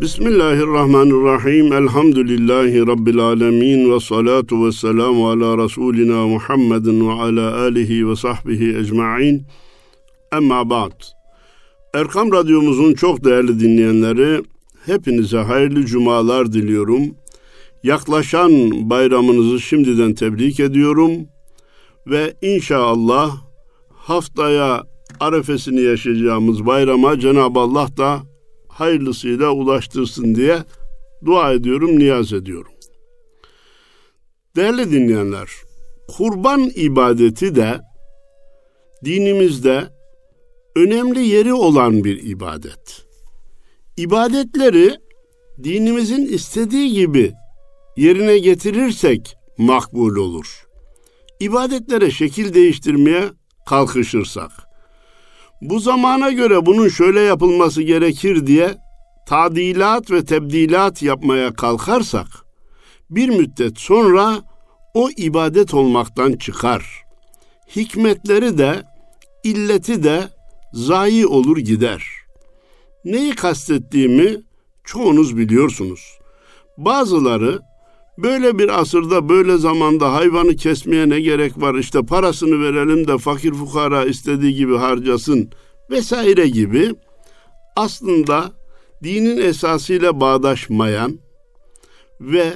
Bismillahirrahmanirrahim. Elhamdülillahi Rabbil alemin. Ve salatu ve selamu ala Resulina Muhammedin ve ala alihi ve sahbihi ecma'in. Emma ba'd. Erkam Radyomuzun çok değerli dinleyenleri, hepinize hayırlı cumalar diliyorum. Yaklaşan bayramınızı şimdiden tebrik ediyorum. Ve inşallah haftaya arefesini yaşayacağımız bayrama Cenab-ı Allah da hayırlısıyla ulaştırsın diye dua ediyorum, niyaz ediyorum. Değerli dinleyenler, kurban ibadeti de dinimizde önemli yeri olan bir ibadet. İbadetleri dinimizin istediği gibi yerine getirirsek makbul olur. İbadetlere şekil değiştirmeye kalkışırsak, bu zamana göre bunun şöyle yapılması gerekir diye tadilat ve tebdilat yapmaya kalkarsak bir müddet sonra o ibadet olmaktan çıkar. Hikmetleri de illeti de zayi olur gider. Neyi kastettiğimi çoğunuz biliyorsunuz. Bazıları Böyle bir asırda, böyle zamanda hayvanı kesmeye ne gerek var? İşte parasını verelim de fakir fukara istediği gibi harcasın vesaire gibi aslında dinin esasıyla bağdaşmayan ve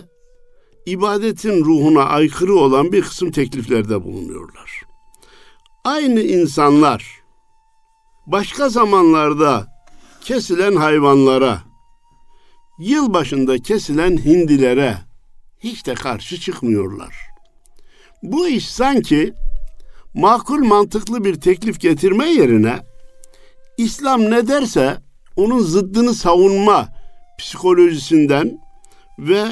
ibadetin ruhuna aykırı olan bir kısım tekliflerde bulunuyorlar. Aynı insanlar başka zamanlarda kesilen hayvanlara, yıl başında kesilen hindilere, hiç de karşı çıkmıyorlar. Bu iş sanki makul mantıklı bir teklif getirme yerine İslam ne derse onun zıddını savunma psikolojisinden ve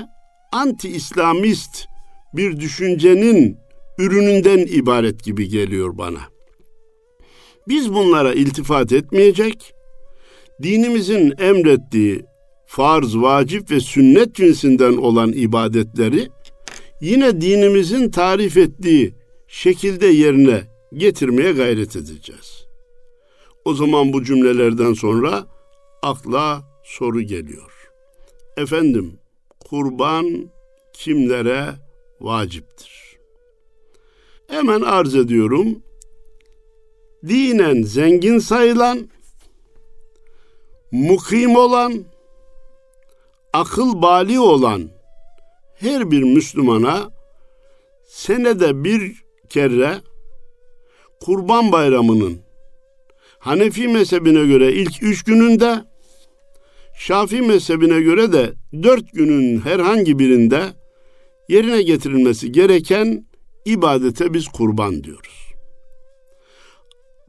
anti-İslamist bir düşüncenin ürününden ibaret gibi geliyor bana. Biz bunlara iltifat etmeyecek, dinimizin emrettiği farz, vacip ve sünnet cinsinden olan ibadetleri yine dinimizin tarif ettiği şekilde yerine getirmeye gayret edeceğiz. O zaman bu cümlelerden sonra akla soru geliyor. Efendim, kurban kimlere vaciptir? Hemen arz ediyorum. Dinen zengin sayılan, mukim olan, akıl bali olan her bir Müslümana senede bir kere Kurban Bayramı'nın Hanefi mezhebine göre ilk üç gününde, Şafii mezhebine göre de dört günün herhangi birinde yerine getirilmesi gereken ibadete biz kurban diyoruz.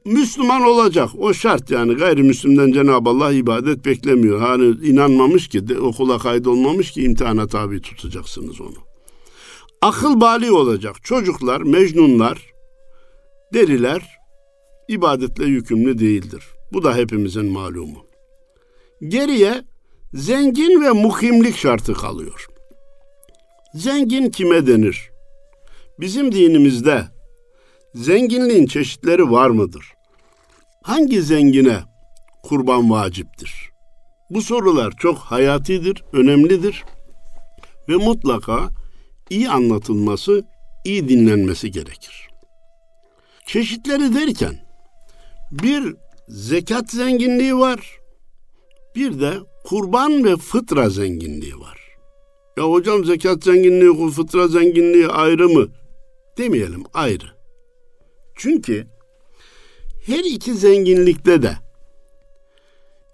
Müslüman olacak. O şart yani gayrimüslimden Cenab-ı Allah ibadet beklemiyor. Hani inanmamış ki, de, okula kaydolmamış ki imtihana tabi tutacaksınız onu. Akıl bali olacak. Çocuklar, mecnunlar, deriler ibadetle yükümlü değildir. Bu da hepimizin malumu. Geriye zengin ve muhimlik şartı kalıyor. Zengin kime denir? Bizim dinimizde zenginliğin çeşitleri var mıdır? Hangi zengine kurban vaciptir? Bu sorular çok hayatidir, önemlidir ve mutlaka iyi anlatılması, iyi dinlenmesi gerekir. Çeşitleri derken bir zekat zenginliği var, bir de kurban ve fıtra zenginliği var. Ya hocam zekat zenginliği, fıtra zenginliği ayrı mı? Demeyelim ayrı. Çünkü her iki zenginlikte de.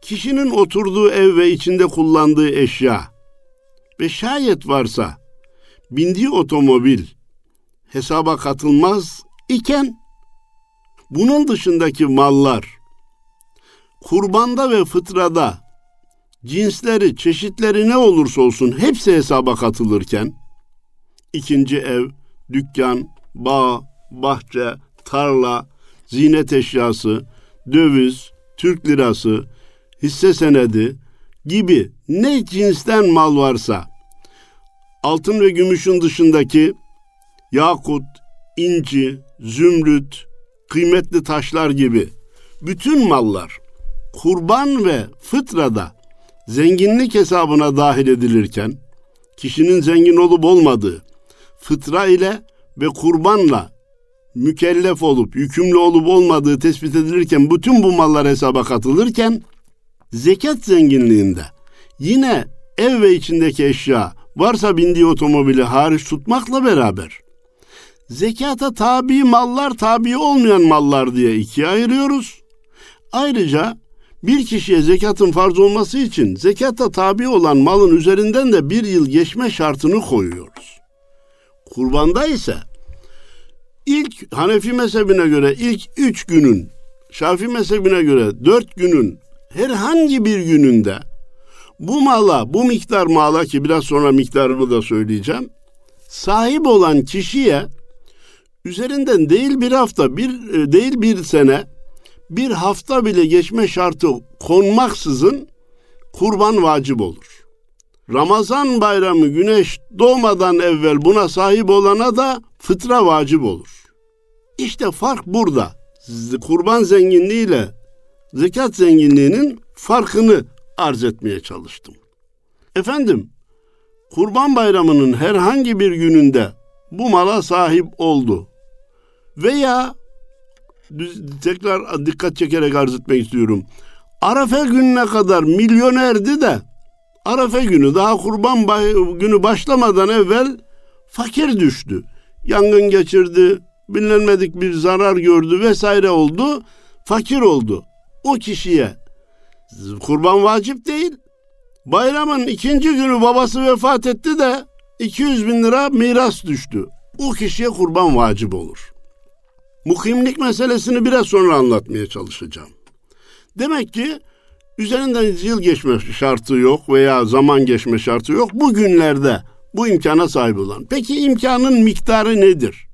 Kişinin oturduğu ev ve içinde kullandığı eşya. Ve şayet varsa bindiği otomobil hesaba katılmaz iken bunun dışındaki mallar kurbanda ve fıtrada cinsleri, çeşitleri ne olursa olsun hepsi hesaba katılırken ikinci ev, dükkan, bağ, bahçe, tarla, zinet eşyası, döviz, Türk lirası, hisse senedi gibi ne cinsten mal varsa. Altın ve gümüşün dışındaki yakut, inci, zümrüt, kıymetli taşlar gibi bütün mallar kurban ve fıtrada zenginlik hesabına dahil edilirken kişinin zengin olup olmadığı fıtra ile ve kurbanla mükellef olup yükümlü olup olmadığı tespit edilirken bütün bu mallar hesaba katılırken zekat zenginliğinde yine ev ve içindeki eşya varsa bindiği otomobili hariç tutmakla beraber zekata tabi mallar tabi olmayan mallar diye ikiye ayırıyoruz. Ayrıca bir kişiye zekatın farz olması için zekata tabi olan malın üzerinden de bir yıl geçme şartını koyuyoruz. Kurbanda ise ilk Hanefi mezhebine göre ilk üç günün, Şafi mezhebine göre dört günün herhangi bir gününde bu mala, bu miktar mala ki biraz sonra miktarını da söyleyeceğim, sahip olan kişiye üzerinden değil bir hafta, bir e, değil bir sene, bir hafta bile geçme şartı konmaksızın kurban vacip olur. Ramazan bayramı güneş doğmadan evvel buna sahip olana da fıtra vacip olur. İşte fark burada. Kurban zenginliğiyle zekat zenginliğinin farkını arz etmeye çalıştım. Efendim, Kurban Bayramı'nın herhangi bir gününde bu mala sahip oldu. Veya tekrar dikkat çekerek arz etmek istiyorum. Arafa gününe kadar milyonerdi de Arafa günü daha kurban günü başlamadan evvel fakir düştü. Yangın geçirdi, bilinmedik bir zarar gördü vesaire oldu, fakir oldu. O kişiye kurban vacip değil. Bayramın ikinci günü babası vefat etti de 200 bin lira miras düştü. O kişiye kurban vacip olur. Mukimlik meselesini biraz sonra anlatmaya çalışacağım. Demek ki üzerinden yıl geçme şartı yok veya zaman geçme şartı yok. Bugünlerde bu imkana sahip olan. Peki imkanın miktarı nedir?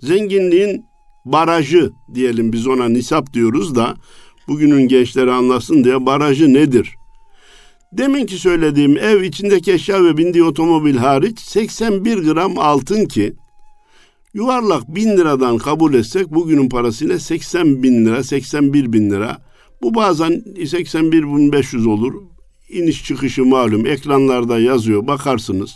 Zenginliğin barajı diyelim biz ona nisap diyoruz da bugünün gençleri anlasın diye barajı nedir? Demin ki söylediğim ev içindeki eşya ve bindiği otomobil hariç 81 gram altın ki yuvarlak bin liradan kabul etsek bugünün parasıyla 80 bin lira 81 bin lira bu bazen 81 bin 500 olur iniş çıkışı malum ekranlarda yazıyor bakarsınız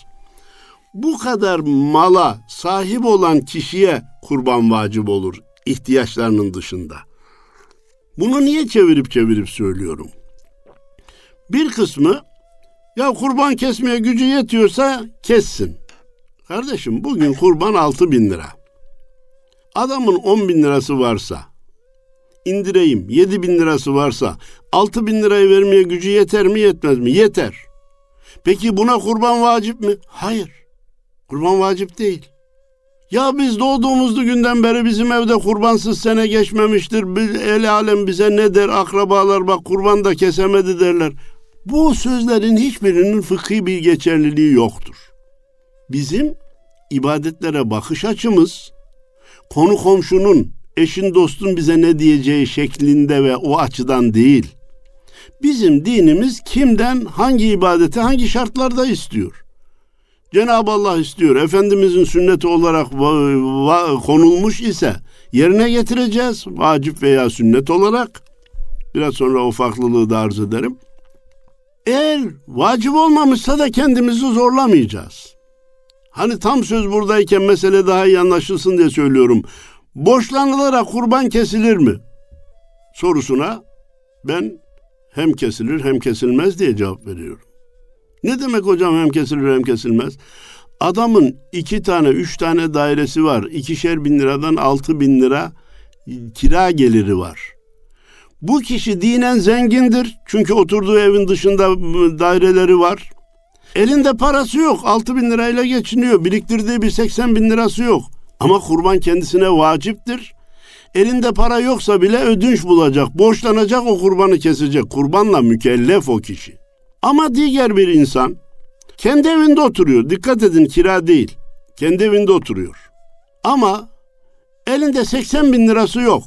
bu kadar mala sahip olan kişiye kurban vacip olur ihtiyaçlarının dışında. Bunu niye çevirip çevirip söylüyorum? Bir kısmı ya kurban kesmeye gücü yetiyorsa kessin. Kardeşim bugün kurban altı bin lira. Adamın on bin lirası varsa indireyim yedi bin lirası varsa altı bin lirayı vermeye gücü yeter mi yetmez mi? Yeter. Peki buna kurban vacip mi? Hayır. Kurban vacip değil. Ya biz doğduğumuz günden beri bizim evde kurbansız sene geçmemiştir. El alem bize ne der akrabalar bak kurban da kesemedi derler. Bu sözlerin hiçbirinin fıkhi bir geçerliliği yoktur. Bizim ibadetlere bakış açımız konu komşunun, eşin dostun bize ne diyeceği şeklinde ve o açıdan değil. Bizim dinimiz kimden hangi ibadeti hangi şartlarda istiyor? Cenab-ı Allah istiyor. Efendimizin sünneti olarak konulmuş ise yerine getireceğiz. Vacip veya sünnet olarak. Biraz sonra o farklılığı da arz ederim. Eğer vacip olmamışsa da kendimizi zorlamayacağız. Hani tam söz buradayken mesele daha iyi anlaşılsın diye söylüyorum. Boşlanılarak kurban kesilir mi? Sorusuna ben hem kesilir hem kesilmez diye cevap veriyorum. Ne demek hocam hem kesilir hem kesilmez? Adamın iki tane, üç tane dairesi var. İkişer bin liradan altı bin lira kira geliri var. Bu kişi dinen zengindir. Çünkü oturduğu evin dışında daireleri var. Elinde parası yok. Altı bin lirayla geçiniyor. Biriktirdiği bir seksen bin lirası yok. Ama kurban kendisine vaciptir. Elinde para yoksa bile ödünç bulacak. Borçlanacak o kurbanı kesecek. Kurbanla mükellef o kişi. Ama diğer bir insan kendi evinde oturuyor. Dikkat edin kira değil. Kendi evinde oturuyor. Ama elinde 80 bin lirası yok.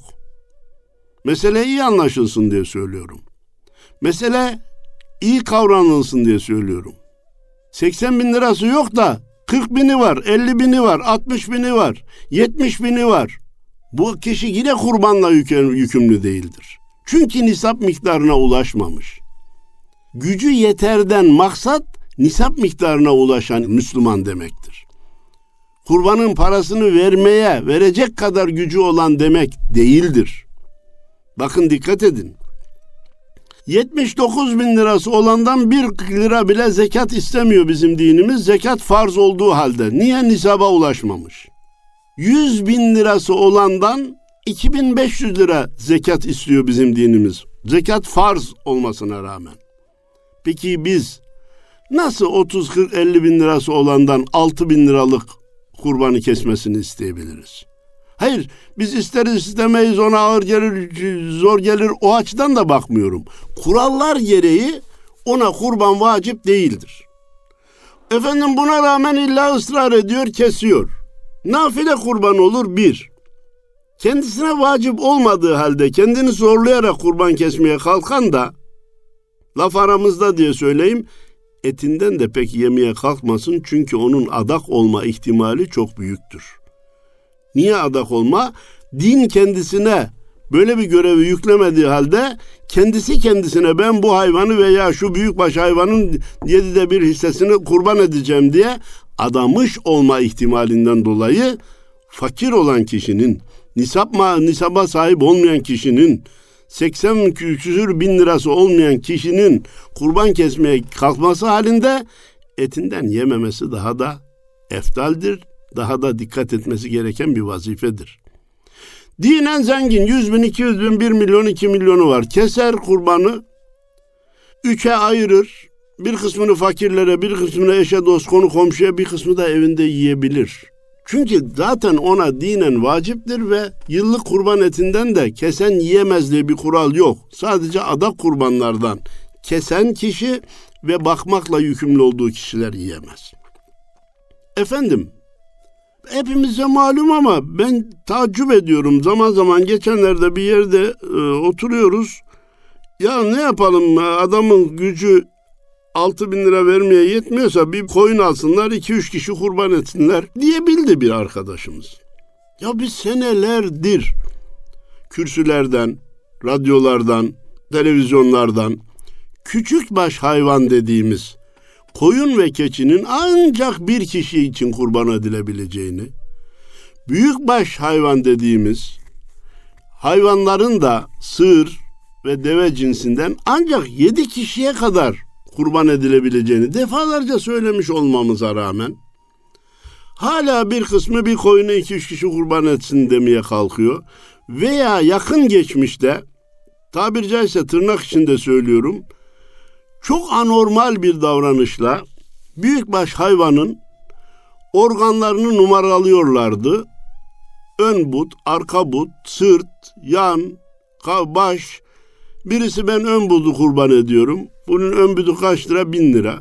Mesele iyi anlaşılsın diye söylüyorum. Mesele iyi kavranılsın diye söylüyorum. 80 bin lirası yok da 40 bini var, 50 bini var, 60 bini var, 70 bini var. Bu kişi yine kurbanla yükümlü değildir. Çünkü nisap miktarına ulaşmamış. Gücü yeterden maksat nisap miktarına ulaşan Müslüman demektir. Kurbanın parasını vermeye verecek kadar gücü olan demek değildir. Bakın dikkat edin. 79 bin lirası olandan bir lira bile zekat istemiyor bizim dinimiz. Zekat farz olduğu halde. Niye nisaba ulaşmamış? 100 bin lirası olandan 2500 lira zekat istiyor bizim dinimiz. Zekat farz olmasına rağmen. Peki biz nasıl 30, 40, 50 bin lirası olandan 6 bin liralık kurbanı kesmesini isteyebiliriz? Hayır biz isteriz istemeyiz ona ağır gelir zor gelir o açıdan da bakmıyorum. Kurallar gereği ona kurban vacip değildir. Efendim buna rağmen illa ısrar ediyor kesiyor. Nafile kurban olur bir. Kendisine vacip olmadığı halde kendini zorlayarak kurban kesmeye kalkan da laf aramızda diye söyleyeyim etinden de pek yemeye kalkmasın çünkü onun adak olma ihtimali çok büyüktür. Niye adak olma? Din kendisine böyle bir görevi yüklemediği halde kendisi kendisine ben bu hayvanı veya şu büyükbaş hayvanın yedide bir hissesini kurban edeceğim diye adamış olma ihtimalinden dolayı fakir olan kişinin nisap nisaba sahip olmayan kişinin 80 küsür bin lirası olmayan kişinin kurban kesmeye kalkması halinde etinden yememesi daha da eftaldir, daha da dikkat etmesi gereken bir vazifedir. Dinen zengin 100 bin, 200 bin, 1 milyon, 2 milyonu var. Keser kurbanı, üçe ayırır. Bir kısmını fakirlere, bir kısmını eşe, dost, konu, komşuya, bir kısmı da evinde yiyebilir. Çünkü zaten ona dinen vaciptir ve yıllık kurban etinden de kesen yiyemez diye bir kural yok. Sadece adak kurbanlardan kesen kişi ve bakmakla yükümlü olduğu kişiler yiyemez. Efendim, hepimize malum ama ben tacip ediyorum. Zaman zaman geçenlerde bir yerde e, oturuyoruz. Ya ne yapalım adamın gücü 6 bin lira vermeye yetmiyorsa bir koyun alsınlar 2-3 kişi kurban etsinler diyebildi bir arkadaşımız. Ya biz senelerdir kürsülerden, radyolardan, televizyonlardan küçük baş hayvan dediğimiz koyun ve keçinin ancak bir kişi için kurban edilebileceğini, büyük baş hayvan dediğimiz hayvanların da sığır ve deve cinsinden ancak yedi kişiye kadar kurban edilebileceğini defalarca söylemiş olmamıza rağmen hala bir kısmı bir koyunu iki üç kişi kurban etsin demeye kalkıyor. Veya yakın geçmişte tabiri caizse tırnak içinde söylüyorum çok anormal bir davranışla büyükbaş hayvanın organlarını numaralıyorlardı. Ön but, arka but, sırt, yan, baş. Birisi ben ön budu kurban ediyorum. Bunun ön budu kaç lira? Bin lira.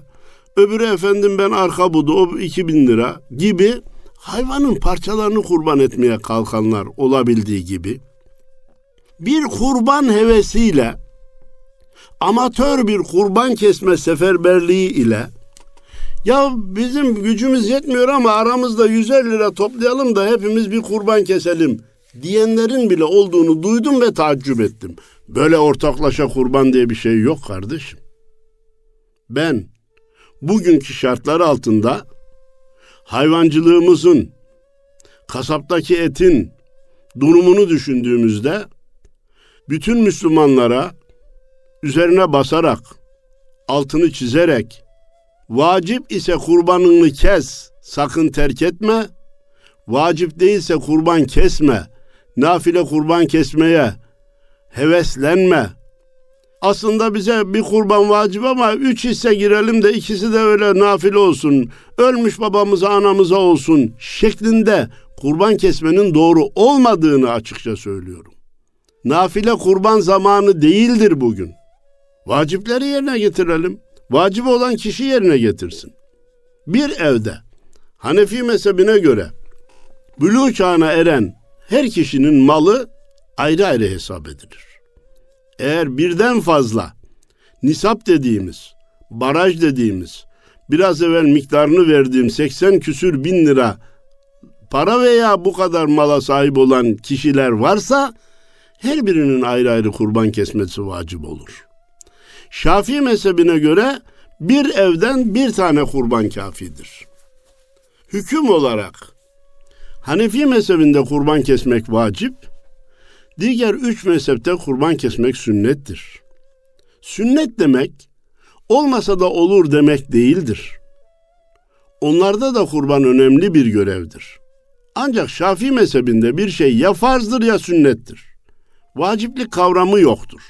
Öbürü efendim ben arka budu o iki bin lira gibi hayvanın parçalarını kurban etmeye kalkanlar olabildiği gibi bir kurban hevesiyle amatör bir kurban kesme seferberliği ile ya bizim gücümüz yetmiyor ama aramızda 150 lira toplayalım da hepimiz bir kurban keselim diyenlerin bile olduğunu duydum ve taaccüp ettim. Böyle ortaklaşa kurban diye bir şey yok kardeşim. Ben bugünkü şartlar altında hayvancılığımızın, kasaptaki etin durumunu düşündüğümüzde bütün Müslümanlara üzerine basarak, altını çizerek, vacip ise kurbanını kes, sakın terk etme, vacip değilse kurban kesme, nafile kurban kesmeye heveslenme. Aslında bize bir kurban vacip ama üç hisse girelim de ikisi de öyle nafile olsun. Ölmüş babamıza anamıza olsun şeklinde kurban kesmenin doğru olmadığını açıkça söylüyorum. Nafile kurban zamanı değildir bugün. Vacipleri yerine getirelim. Vacip olan kişi yerine getirsin. Bir evde Hanefi mezhebine göre bülü çağına eren her kişinin malı ayrı ayrı hesap edilir. Eğer birden fazla nisap dediğimiz, baraj dediğimiz, biraz evvel miktarını verdiğim 80 küsür bin lira para veya bu kadar mala sahip olan kişiler varsa her birinin ayrı ayrı kurban kesmesi vacip olur. Şafii mezhebine göre bir evden bir tane kurban kafidir. Hüküm olarak Hanefi mezhebinde kurban kesmek vacip, diğer üç mezhepte kurban kesmek sünnettir. Sünnet demek, olmasa da olur demek değildir. Onlarda da kurban önemli bir görevdir. Ancak Şafii mezhebinde bir şey ya farzdır ya sünnettir. Vaciplik kavramı yoktur.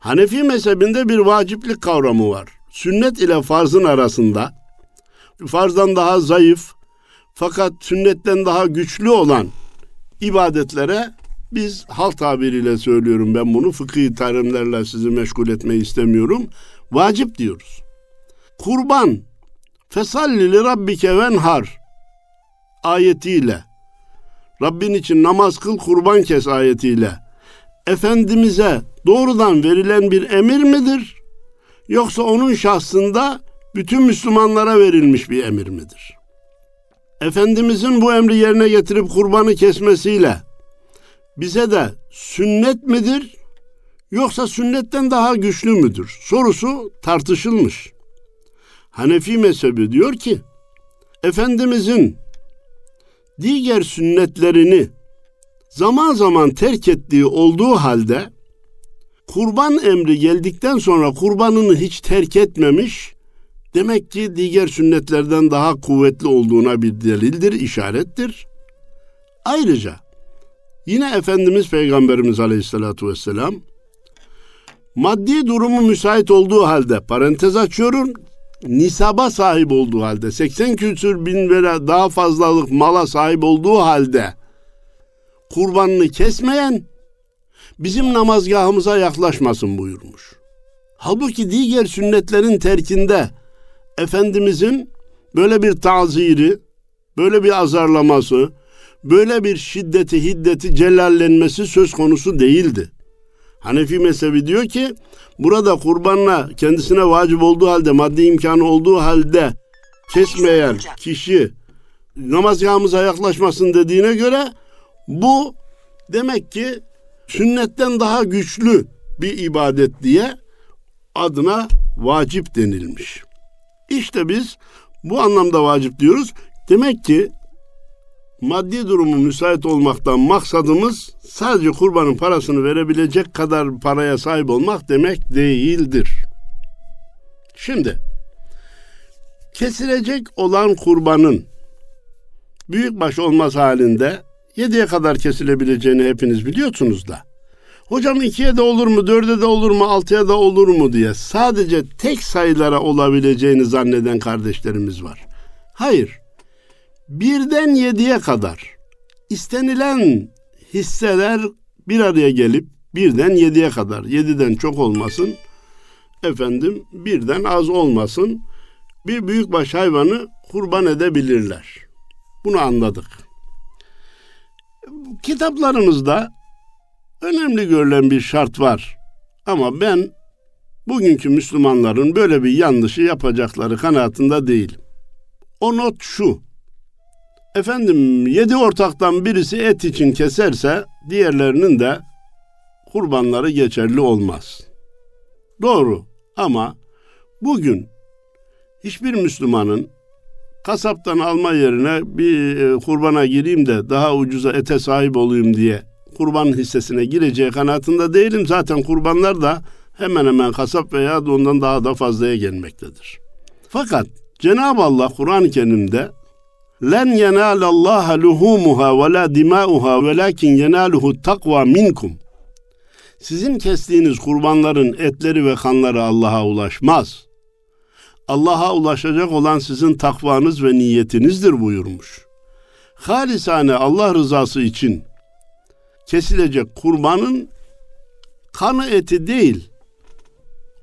Hanefi mezhebinde bir vaciplik kavramı var. Sünnet ile farzın arasında farzdan daha zayıf fakat sünnetten daha güçlü olan ibadetlere biz halk tabiriyle söylüyorum ben bunu fıkhi terimlerle sizi meşgul etmeyi istemiyorum. Vacip diyoruz. Kurban fesalli li rabbike venhar ayetiyle Rabbin için namaz kıl kurban kes ayetiyle Efendimiz'e doğrudan verilen bir emir midir? Yoksa onun şahsında bütün Müslümanlara verilmiş bir emir midir? Efendimizin bu emri yerine getirip kurbanı kesmesiyle bize de sünnet midir yoksa sünnetten daha güçlü müdür? Sorusu tartışılmış. Hanefi mezhebi diyor ki Efendimizin diğer sünnetlerini zaman zaman terk ettiği olduğu halde kurban emri geldikten sonra kurbanını hiç terk etmemiş, demek ki diğer sünnetlerden daha kuvvetli olduğuna bir delildir, işarettir. Ayrıca yine Efendimiz Peygamberimiz Aleyhisselatü Vesselam maddi durumu müsait olduğu halde parantez açıyorum nisaba sahip olduğu halde 80 küsür bin lira daha fazlalık mala sahip olduğu halde kurbanını kesmeyen bizim namazgahımıza yaklaşmasın buyurmuş. Halbuki diğer sünnetlerin terkinde Efendimizin böyle bir taziri, böyle bir azarlaması, böyle bir şiddeti, hiddeti, celallenmesi söz konusu değildi. Hanefi mezhebi diyor ki burada kurbanla kendisine vacip olduğu halde maddi imkanı olduğu halde kesmeyen kişi namazgahımıza yaklaşmasın dediğine göre bu demek ki sünnetten daha güçlü bir ibadet diye adına vacip denilmiş. İşte biz bu anlamda vacip diyoruz. Demek ki maddi durumu müsait olmaktan maksadımız sadece kurbanın parasını verebilecek kadar paraya sahip olmak demek değildir. Şimdi kesilecek olan kurbanın büyükbaş olmaz halinde yediye kadar kesilebileceğini hepiniz biliyorsunuz da. Hocam ikiye de olur mu, dörde de olur mu, altıya da olur mu diye sadece tek sayılara olabileceğini zanneden kardeşlerimiz var. Hayır, birden yediye kadar istenilen hisseler bir araya gelip birden yediye kadar, yediden çok olmasın, efendim birden az olmasın, bir büyükbaş hayvanı kurban edebilirler. Bunu anladık. Kitaplarımızda önemli görülen bir şart var. Ama ben bugünkü Müslümanların böyle bir yanlışı yapacakları kanaatinde değilim. O not şu. Efendim yedi ortaktan birisi et için keserse diğerlerinin de kurbanları geçerli olmaz. Doğru ama bugün hiçbir Müslümanın kasaptan alma yerine bir e, kurbana gireyim de daha ucuza ete sahip olayım diye kurban hissesine gireceği kanaatinde değilim. Zaten kurbanlar da hemen hemen kasap veya ondan daha da fazlaya gelmektedir. Fakat Cenab-ı Allah Kur'an-ı Kerim'de len yenalallaha luhumuha ve la dimauha velakin yenaluhu takva minkum. Sizin kestiğiniz kurbanların etleri ve kanları Allah'a ulaşmaz. Allah'a ulaşacak olan sizin takvanız ve niyetinizdir buyurmuş. Halisane Allah rızası için kesilecek kurbanın kanı eti değil,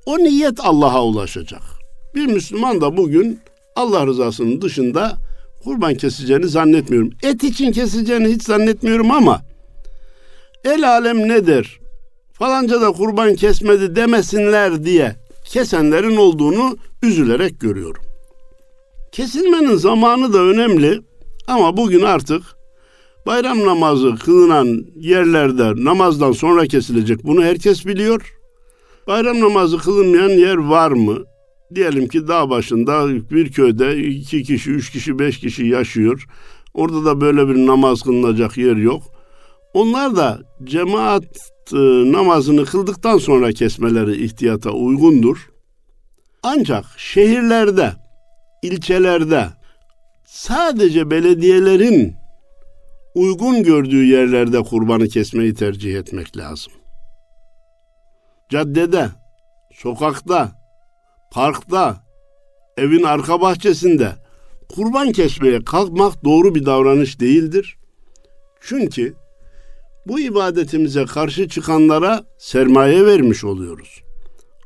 o niyet Allah'a ulaşacak. Bir Müslüman da bugün Allah rızasının dışında kurban keseceğini zannetmiyorum. Et için keseceğini hiç zannetmiyorum ama el alem ne der? Falanca da kurban kesmedi demesinler diye kesenlerin olduğunu üzülerek görüyorum. Kesilmenin zamanı da önemli ama bugün artık bayram namazı kılınan yerlerde namazdan sonra kesilecek. Bunu herkes biliyor. Bayram namazı kılınmayan yer var mı? Diyelim ki dağ başında bir köyde iki kişi, üç kişi, beş kişi yaşıyor. Orada da böyle bir namaz kılınacak yer yok. Onlar da cemaat e, namazını kıldıktan sonra kesmeleri ihtiyata uygundur. Ancak şehirlerde, ilçelerde sadece belediyelerin uygun gördüğü yerlerde kurbanı kesmeyi tercih etmek lazım. Caddede, sokakta, parkta, evin arka bahçesinde kurban kesmeye kalkmak doğru bir davranış değildir. Çünkü bu ibadetimize karşı çıkanlara sermaye vermiş oluyoruz.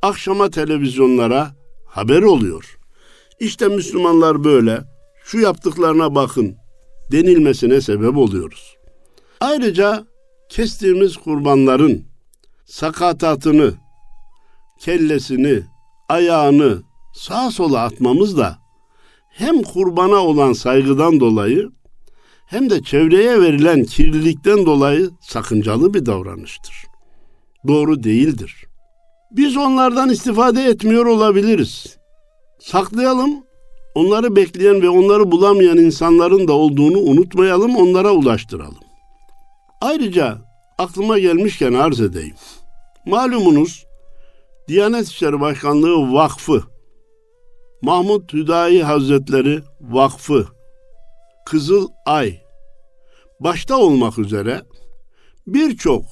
Akşama televizyonlara haber oluyor. İşte Müslümanlar böyle, şu yaptıklarına bakın denilmesine sebep oluyoruz. Ayrıca kestiğimiz kurbanların sakatatını, kellesini, ayağını sağa sola atmamız da hem kurbana olan saygıdan dolayı hem de çevreye verilen kirlilikten dolayı sakıncalı bir davranıştır. Doğru değildir. Biz onlardan istifade etmiyor olabiliriz. Saklayalım, onları bekleyen ve onları bulamayan insanların da olduğunu unutmayalım, onlara ulaştıralım. Ayrıca aklıma gelmişken arz edeyim. Malumunuz Diyanet İşleri Başkanlığı Vakfı, Mahmut Hüdayi Hazretleri Vakfı, Kızıl Ay, başta olmak üzere birçok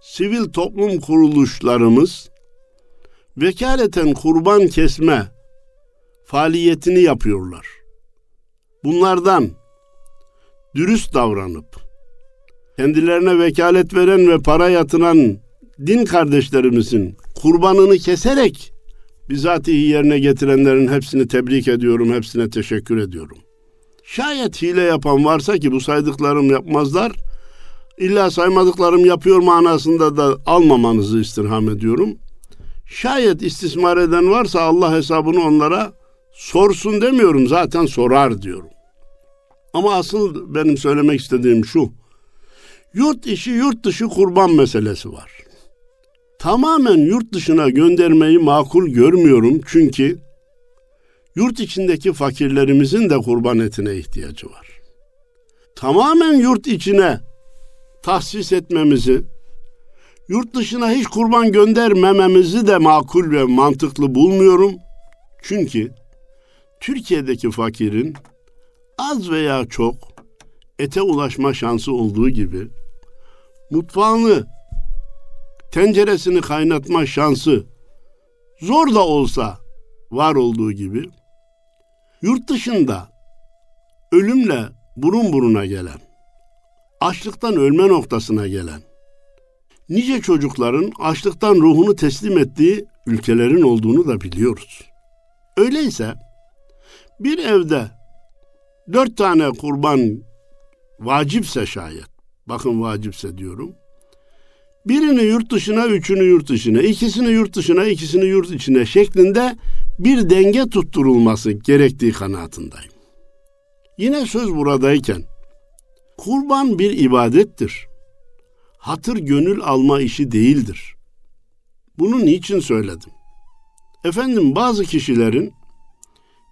sivil toplum kuruluşlarımız vekaleten kurban kesme faaliyetini yapıyorlar. Bunlardan dürüst davranıp kendilerine vekalet veren ve para yatıran din kardeşlerimizin kurbanını keserek bizatihi yerine getirenlerin hepsini tebrik ediyorum, hepsine teşekkür ediyorum. Şayet hile yapan varsa ki bu saydıklarım yapmazlar, illa saymadıklarım yapıyor manasında da almamanızı istirham ediyorum. Şayet istismar eden varsa Allah hesabını onlara sorsun demiyorum zaten sorar diyorum. Ama asıl benim söylemek istediğim şu. Yurt içi yurt dışı kurban meselesi var. Tamamen yurt dışına göndermeyi makul görmüyorum çünkü yurt içindeki fakirlerimizin de kurban etine ihtiyacı var. Tamamen yurt içine tahsis etmemizi, yurt dışına hiç kurban göndermememizi de makul ve mantıklı bulmuyorum. Çünkü Türkiye'deki fakirin az veya çok ete ulaşma şansı olduğu gibi mutfağını, tenceresini kaynatma şansı zor da olsa var olduğu gibi yurt dışında ölümle burun buruna gelen, açlıktan ölme noktasına gelen, nice çocukların açlıktan ruhunu teslim ettiği ülkelerin olduğunu da biliyoruz. Öyleyse bir evde dört tane kurban vacipse şayet, bakın vacipse diyorum, birini yurt dışına, üçünü yurt dışına, ikisini yurt dışına, ikisini yurt içine şeklinde bir denge tutturulması gerektiği kanaatindeyim. Yine söz buradayken, kurban bir ibadettir. Hatır gönül alma işi değildir. Bunu niçin söyledim? Efendim bazı kişilerin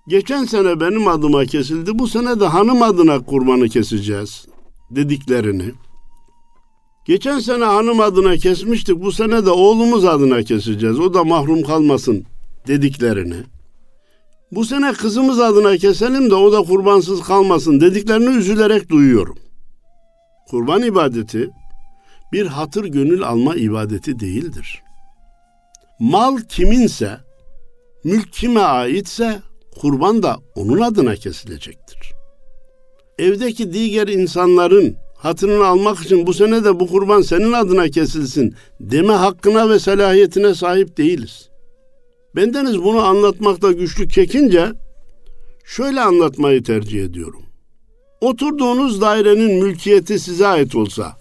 geçen sene benim adıma kesildi, bu sene de hanım adına kurbanı keseceğiz dediklerini, geçen sene hanım adına kesmiştik, bu sene de oğlumuz adına keseceğiz, o da mahrum kalmasın dediklerini, bu sene kızımız adına keselim de o da kurbansız kalmasın dediklerini üzülerek duyuyorum. Kurban ibadeti bir hatır gönül alma ibadeti değildir. Mal kiminse, mülk kime aitse kurban da onun adına kesilecektir. Evdeki diğer insanların hatırını almak için bu sene de bu kurban senin adına kesilsin deme hakkına ve selahiyetine sahip değiliz. Bendeniz bunu anlatmakta güçlük çekince şöyle anlatmayı tercih ediyorum. Oturduğunuz dairenin mülkiyeti size ait olsa,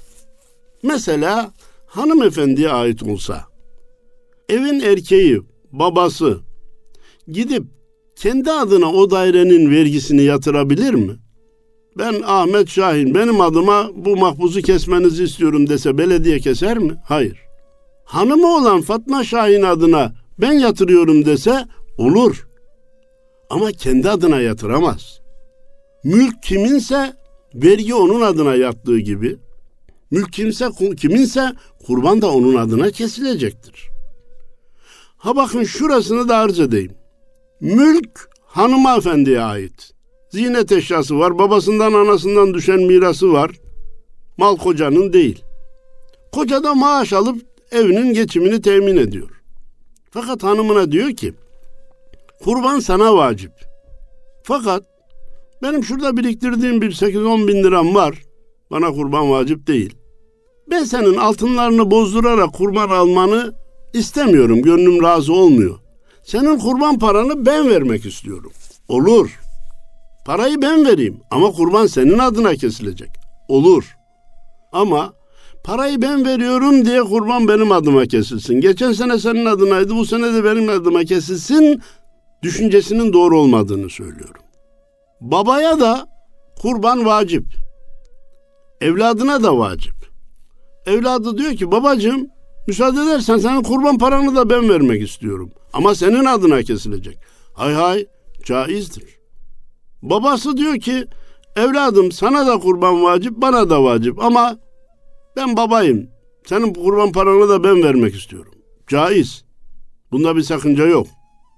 mesela hanımefendiye ait olsa, evin erkeği, babası gidip kendi adına o dairenin vergisini yatırabilir mi? Ben Ahmet Şahin benim adıma bu mahpuzu kesmenizi istiyorum dese belediye keser mi? Hayır. hanımı olan Fatma Şahin adına ben yatırıyorum dese olur. Ama kendi adına yatıramaz. Mülk kiminse vergi onun adına yattığı gibi mülk kimse kiminse kurban da onun adına kesilecektir. Ha bakın şurasını da arz edeyim. Mülk hanımefendiye ait. Ziynet eşyası var, babasından anasından düşen mirası var. Mal kocanın değil. Koca da maaş alıp evinin geçimini temin ediyor. Fakat hanımına diyor ki, kurban sana vacip. Fakat benim şurada biriktirdiğim bir 8-10 bin liram var. Bana kurban vacip değil. Ben senin altınlarını bozdurarak kurban almanı istemiyorum. Gönlüm razı olmuyor. Senin kurban paranı ben vermek istiyorum. Olur. Parayı ben vereyim ama kurban senin adına kesilecek. Olur. Ama parayı ben veriyorum diye kurban benim adıma kesilsin. Geçen sene senin adınaydı, bu sene de benim adıma kesilsin düşüncesinin doğru olmadığını söylüyorum. Babaya da kurban vacip. Evladına da vacip. Evladı diyor ki babacığım müsaade edersen senin kurban paranı da ben vermek istiyorum. Ama senin adına kesilecek. Hay hay caizdir. Babası diyor ki evladım sana da kurban vacip bana da vacip ama ben babayım. Senin kurban paranı da ben vermek istiyorum. Caiz. Bunda bir sakınca yok.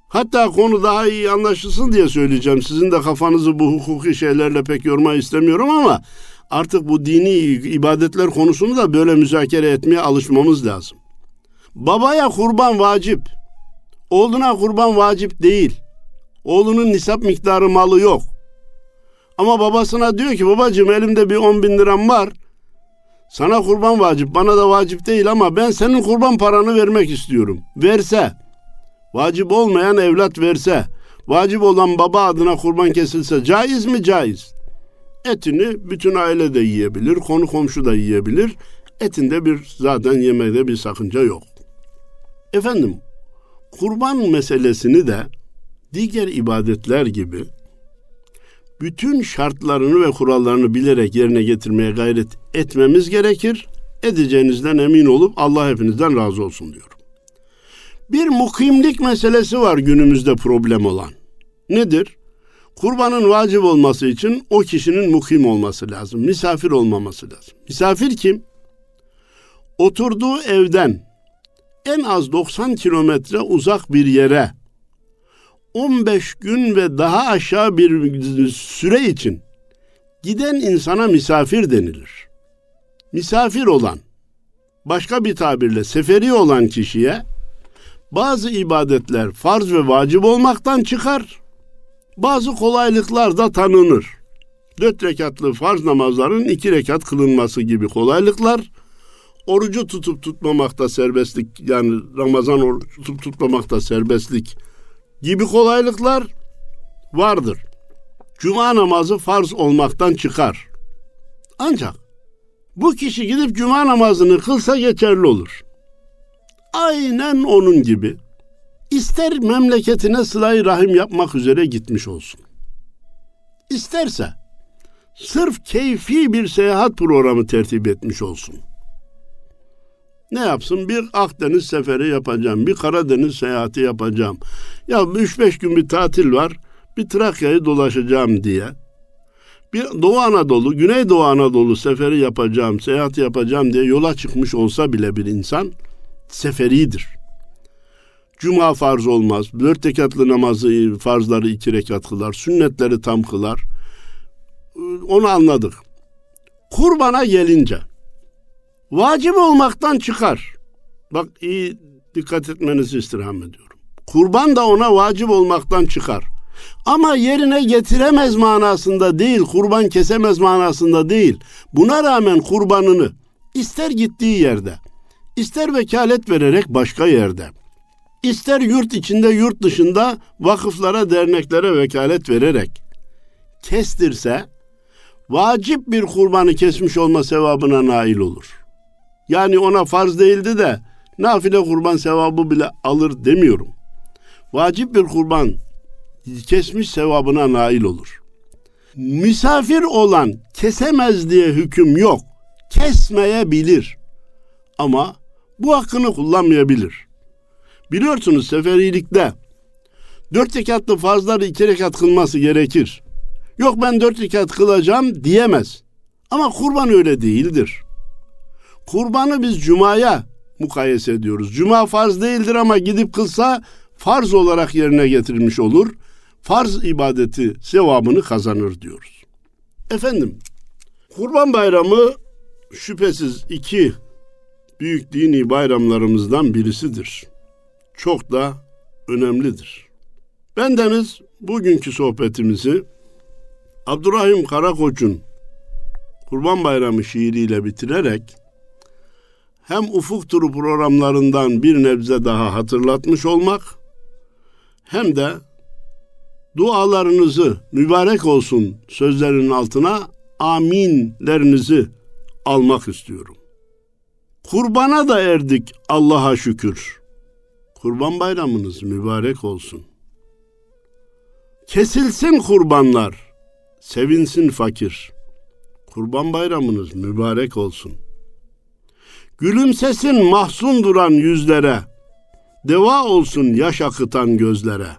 Hatta konu daha iyi anlaşılsın diye söyleyeceğim. Sizin de kafanızı bu hukuki şeylerle pek yormayı istemiyorum ama artık bu dini ibadetler konusunu da böyle müzakere etmeye alışmamız lazım. Babaya kurban vacip. Oğluna kurban vacip değil. Oğlunun nisap miktarı malı yok. Ama babasına diyor ki babacığım elimde bir on bin liram var. Sana kurban vacip bana da vacip değil ama ben senin kurban paranı vermek istiyorum. Verse, vacip olmayan evlat verse, vacip olan baba adına kurban kesilse caiz mi caiz? Etini bütün aile de yiyebilir, konu komşu da yiyebilir. Etinde bir zaten yemekte bir sakınca yok. Efendim, kurban meselesini de diğer ibadetler gibi bütün şartlarını ve kurallarını bilerek yerine getirmeye gayret etmemiz gerekir. Edeceğinizden emin olup Allah hepinizden razı olsun diyorum. Bir mukimlik meselesi var günümüzde problem olan. Nedir? Kurbanın vacip olması için o kişinin mukim olması lazım. Misafir olmaması lazım. Misafir kim? Oturduğu evden en az 90 kilometre uzak bir yere 15 gün ve daha aşağı bir süre için giden insana misafir denilir. Misafir olan, başka bir tabirle seferi olan kişiye bazı ibadetler farz ve vacip olmaktan çıkar, bazı kolaylıklar da tanınır. Dört rekatlı farz namazların iki rekat kılınması gibi kolaylıklar, orucu tutup tutmamakta serbestlik yani Ramazan orucu tutup tutmamakta serbestlik gibi kolaylıklar vardır. Cuma namazı farz olmaktan çıkar. Ancak bu kişi gidip cuma namazını kılsa geçerli olur. Aynen onun gibi ister memleketine sıla rahim yapmak üzere gitmiş olsun. İsterse sırf keyfi bir seyahat programı tertip etmiş olsun. Ne yapsın? Bir Akdeniz seferi yapacağım, bir Karadeniz seyahati yapacağım. Ya 3-5 gün bir tatil var, bir Trakya'yı dolaşacağım diye. Bir Doğu Anadolu, Güneydoğu Anadolu seferi yapacağım, seyahat yapacağım diye yola çıkmış olsa bile bir insan seferidir. Cuma farz olmaz. Dört rekatlı namazı, farzları iki rekat kılar. Sünnetleri tam kılar. Onu anladık. Kurbana gelince vacip olmaktan çıkar. Bak iyi dikkat etmenizi istirham ediyorum. Kurban da ona vacip olmaktan çıkar. Ama yerine getiremez manasında değil, kurban kesemez manasında değil. Buna rağmen kurbanını ister gittiği yerde, ister vekalet vererek başka yerde, ister yurt içinde yurt dışında vakıflara, derneklere vekalet vererek kestirse vacip bir kurbanı kesmiş olma sevabına nail olur. Yani ona farz değildi de nafile kurban sevabı bile alır demiyorum. Vacip bir kurban kesmiş sevabına nail olur. Misafir olan kesemez diye hüküm yok. Kesmeyebilir. Ama bu hakkını kullanmayabilir. Biliyorsunuz seferilikte dört rekatlı farzları iki rekat kılması gerekir. Yok ben dört rekat kılacağım diyemez. Ama kurban öyle değildir. Kurbanı biz cumaya mukayese ediyoruz. Cuma farz değildir ama gidip kılsa farz olarak yerine getirilmiş olur. Farz ibadeti sevabını kazanır diyoruz. Efendim, Kurban Bayramı şüphesiz iki büyük dini bayramlarımızdan birisidir. Çok da önemlidir. Bendeniz bugünkü sohbetimizi Abdurrahim Karakoç'un Kurban Bayramı şiiriyle bitirerek hem ufuk turu programlarından bir nebze daha hatırlatmış olmak hem de dualarınızı mübarek olsun sözlerinin altına aminlerinizi almak istiyorum. Kurbana da erdik Allah'a şükür. Kurban bayramınız mübarek olsun. Kesilsin kurbanlar, sevinsin fakir. Kurban bayramınız mübarek olsun. Gülümsesin mahzun duran yüzlere, deva olsun yaş akıtan gözlere.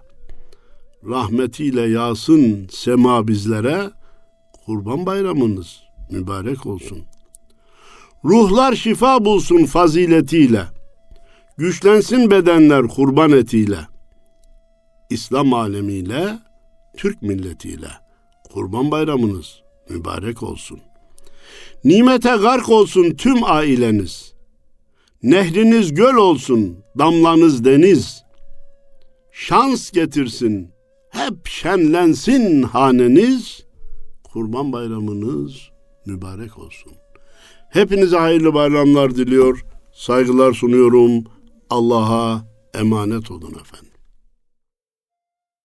Rahmetiyle yağsın sema bizlere, kurban bayramınız mübarek olsun. Ruhlar şifa bulsun faziletiyle, güçlensin bedenler kurban etiyle. İslam alemiyle, Türk milletiyle kurban bayramınız mübarek olsun. Nimete gark olsun tüm aileniz. Nehriniz göl olsun, damlanız deniz. Şans getirsin, hep şenlensin haneniz. Kurban bayramınız mübarek olsun. Hepinize hayırlı bayramlar diliyor. Saygılar sunuyorum. Allah'a emanet olun efendim.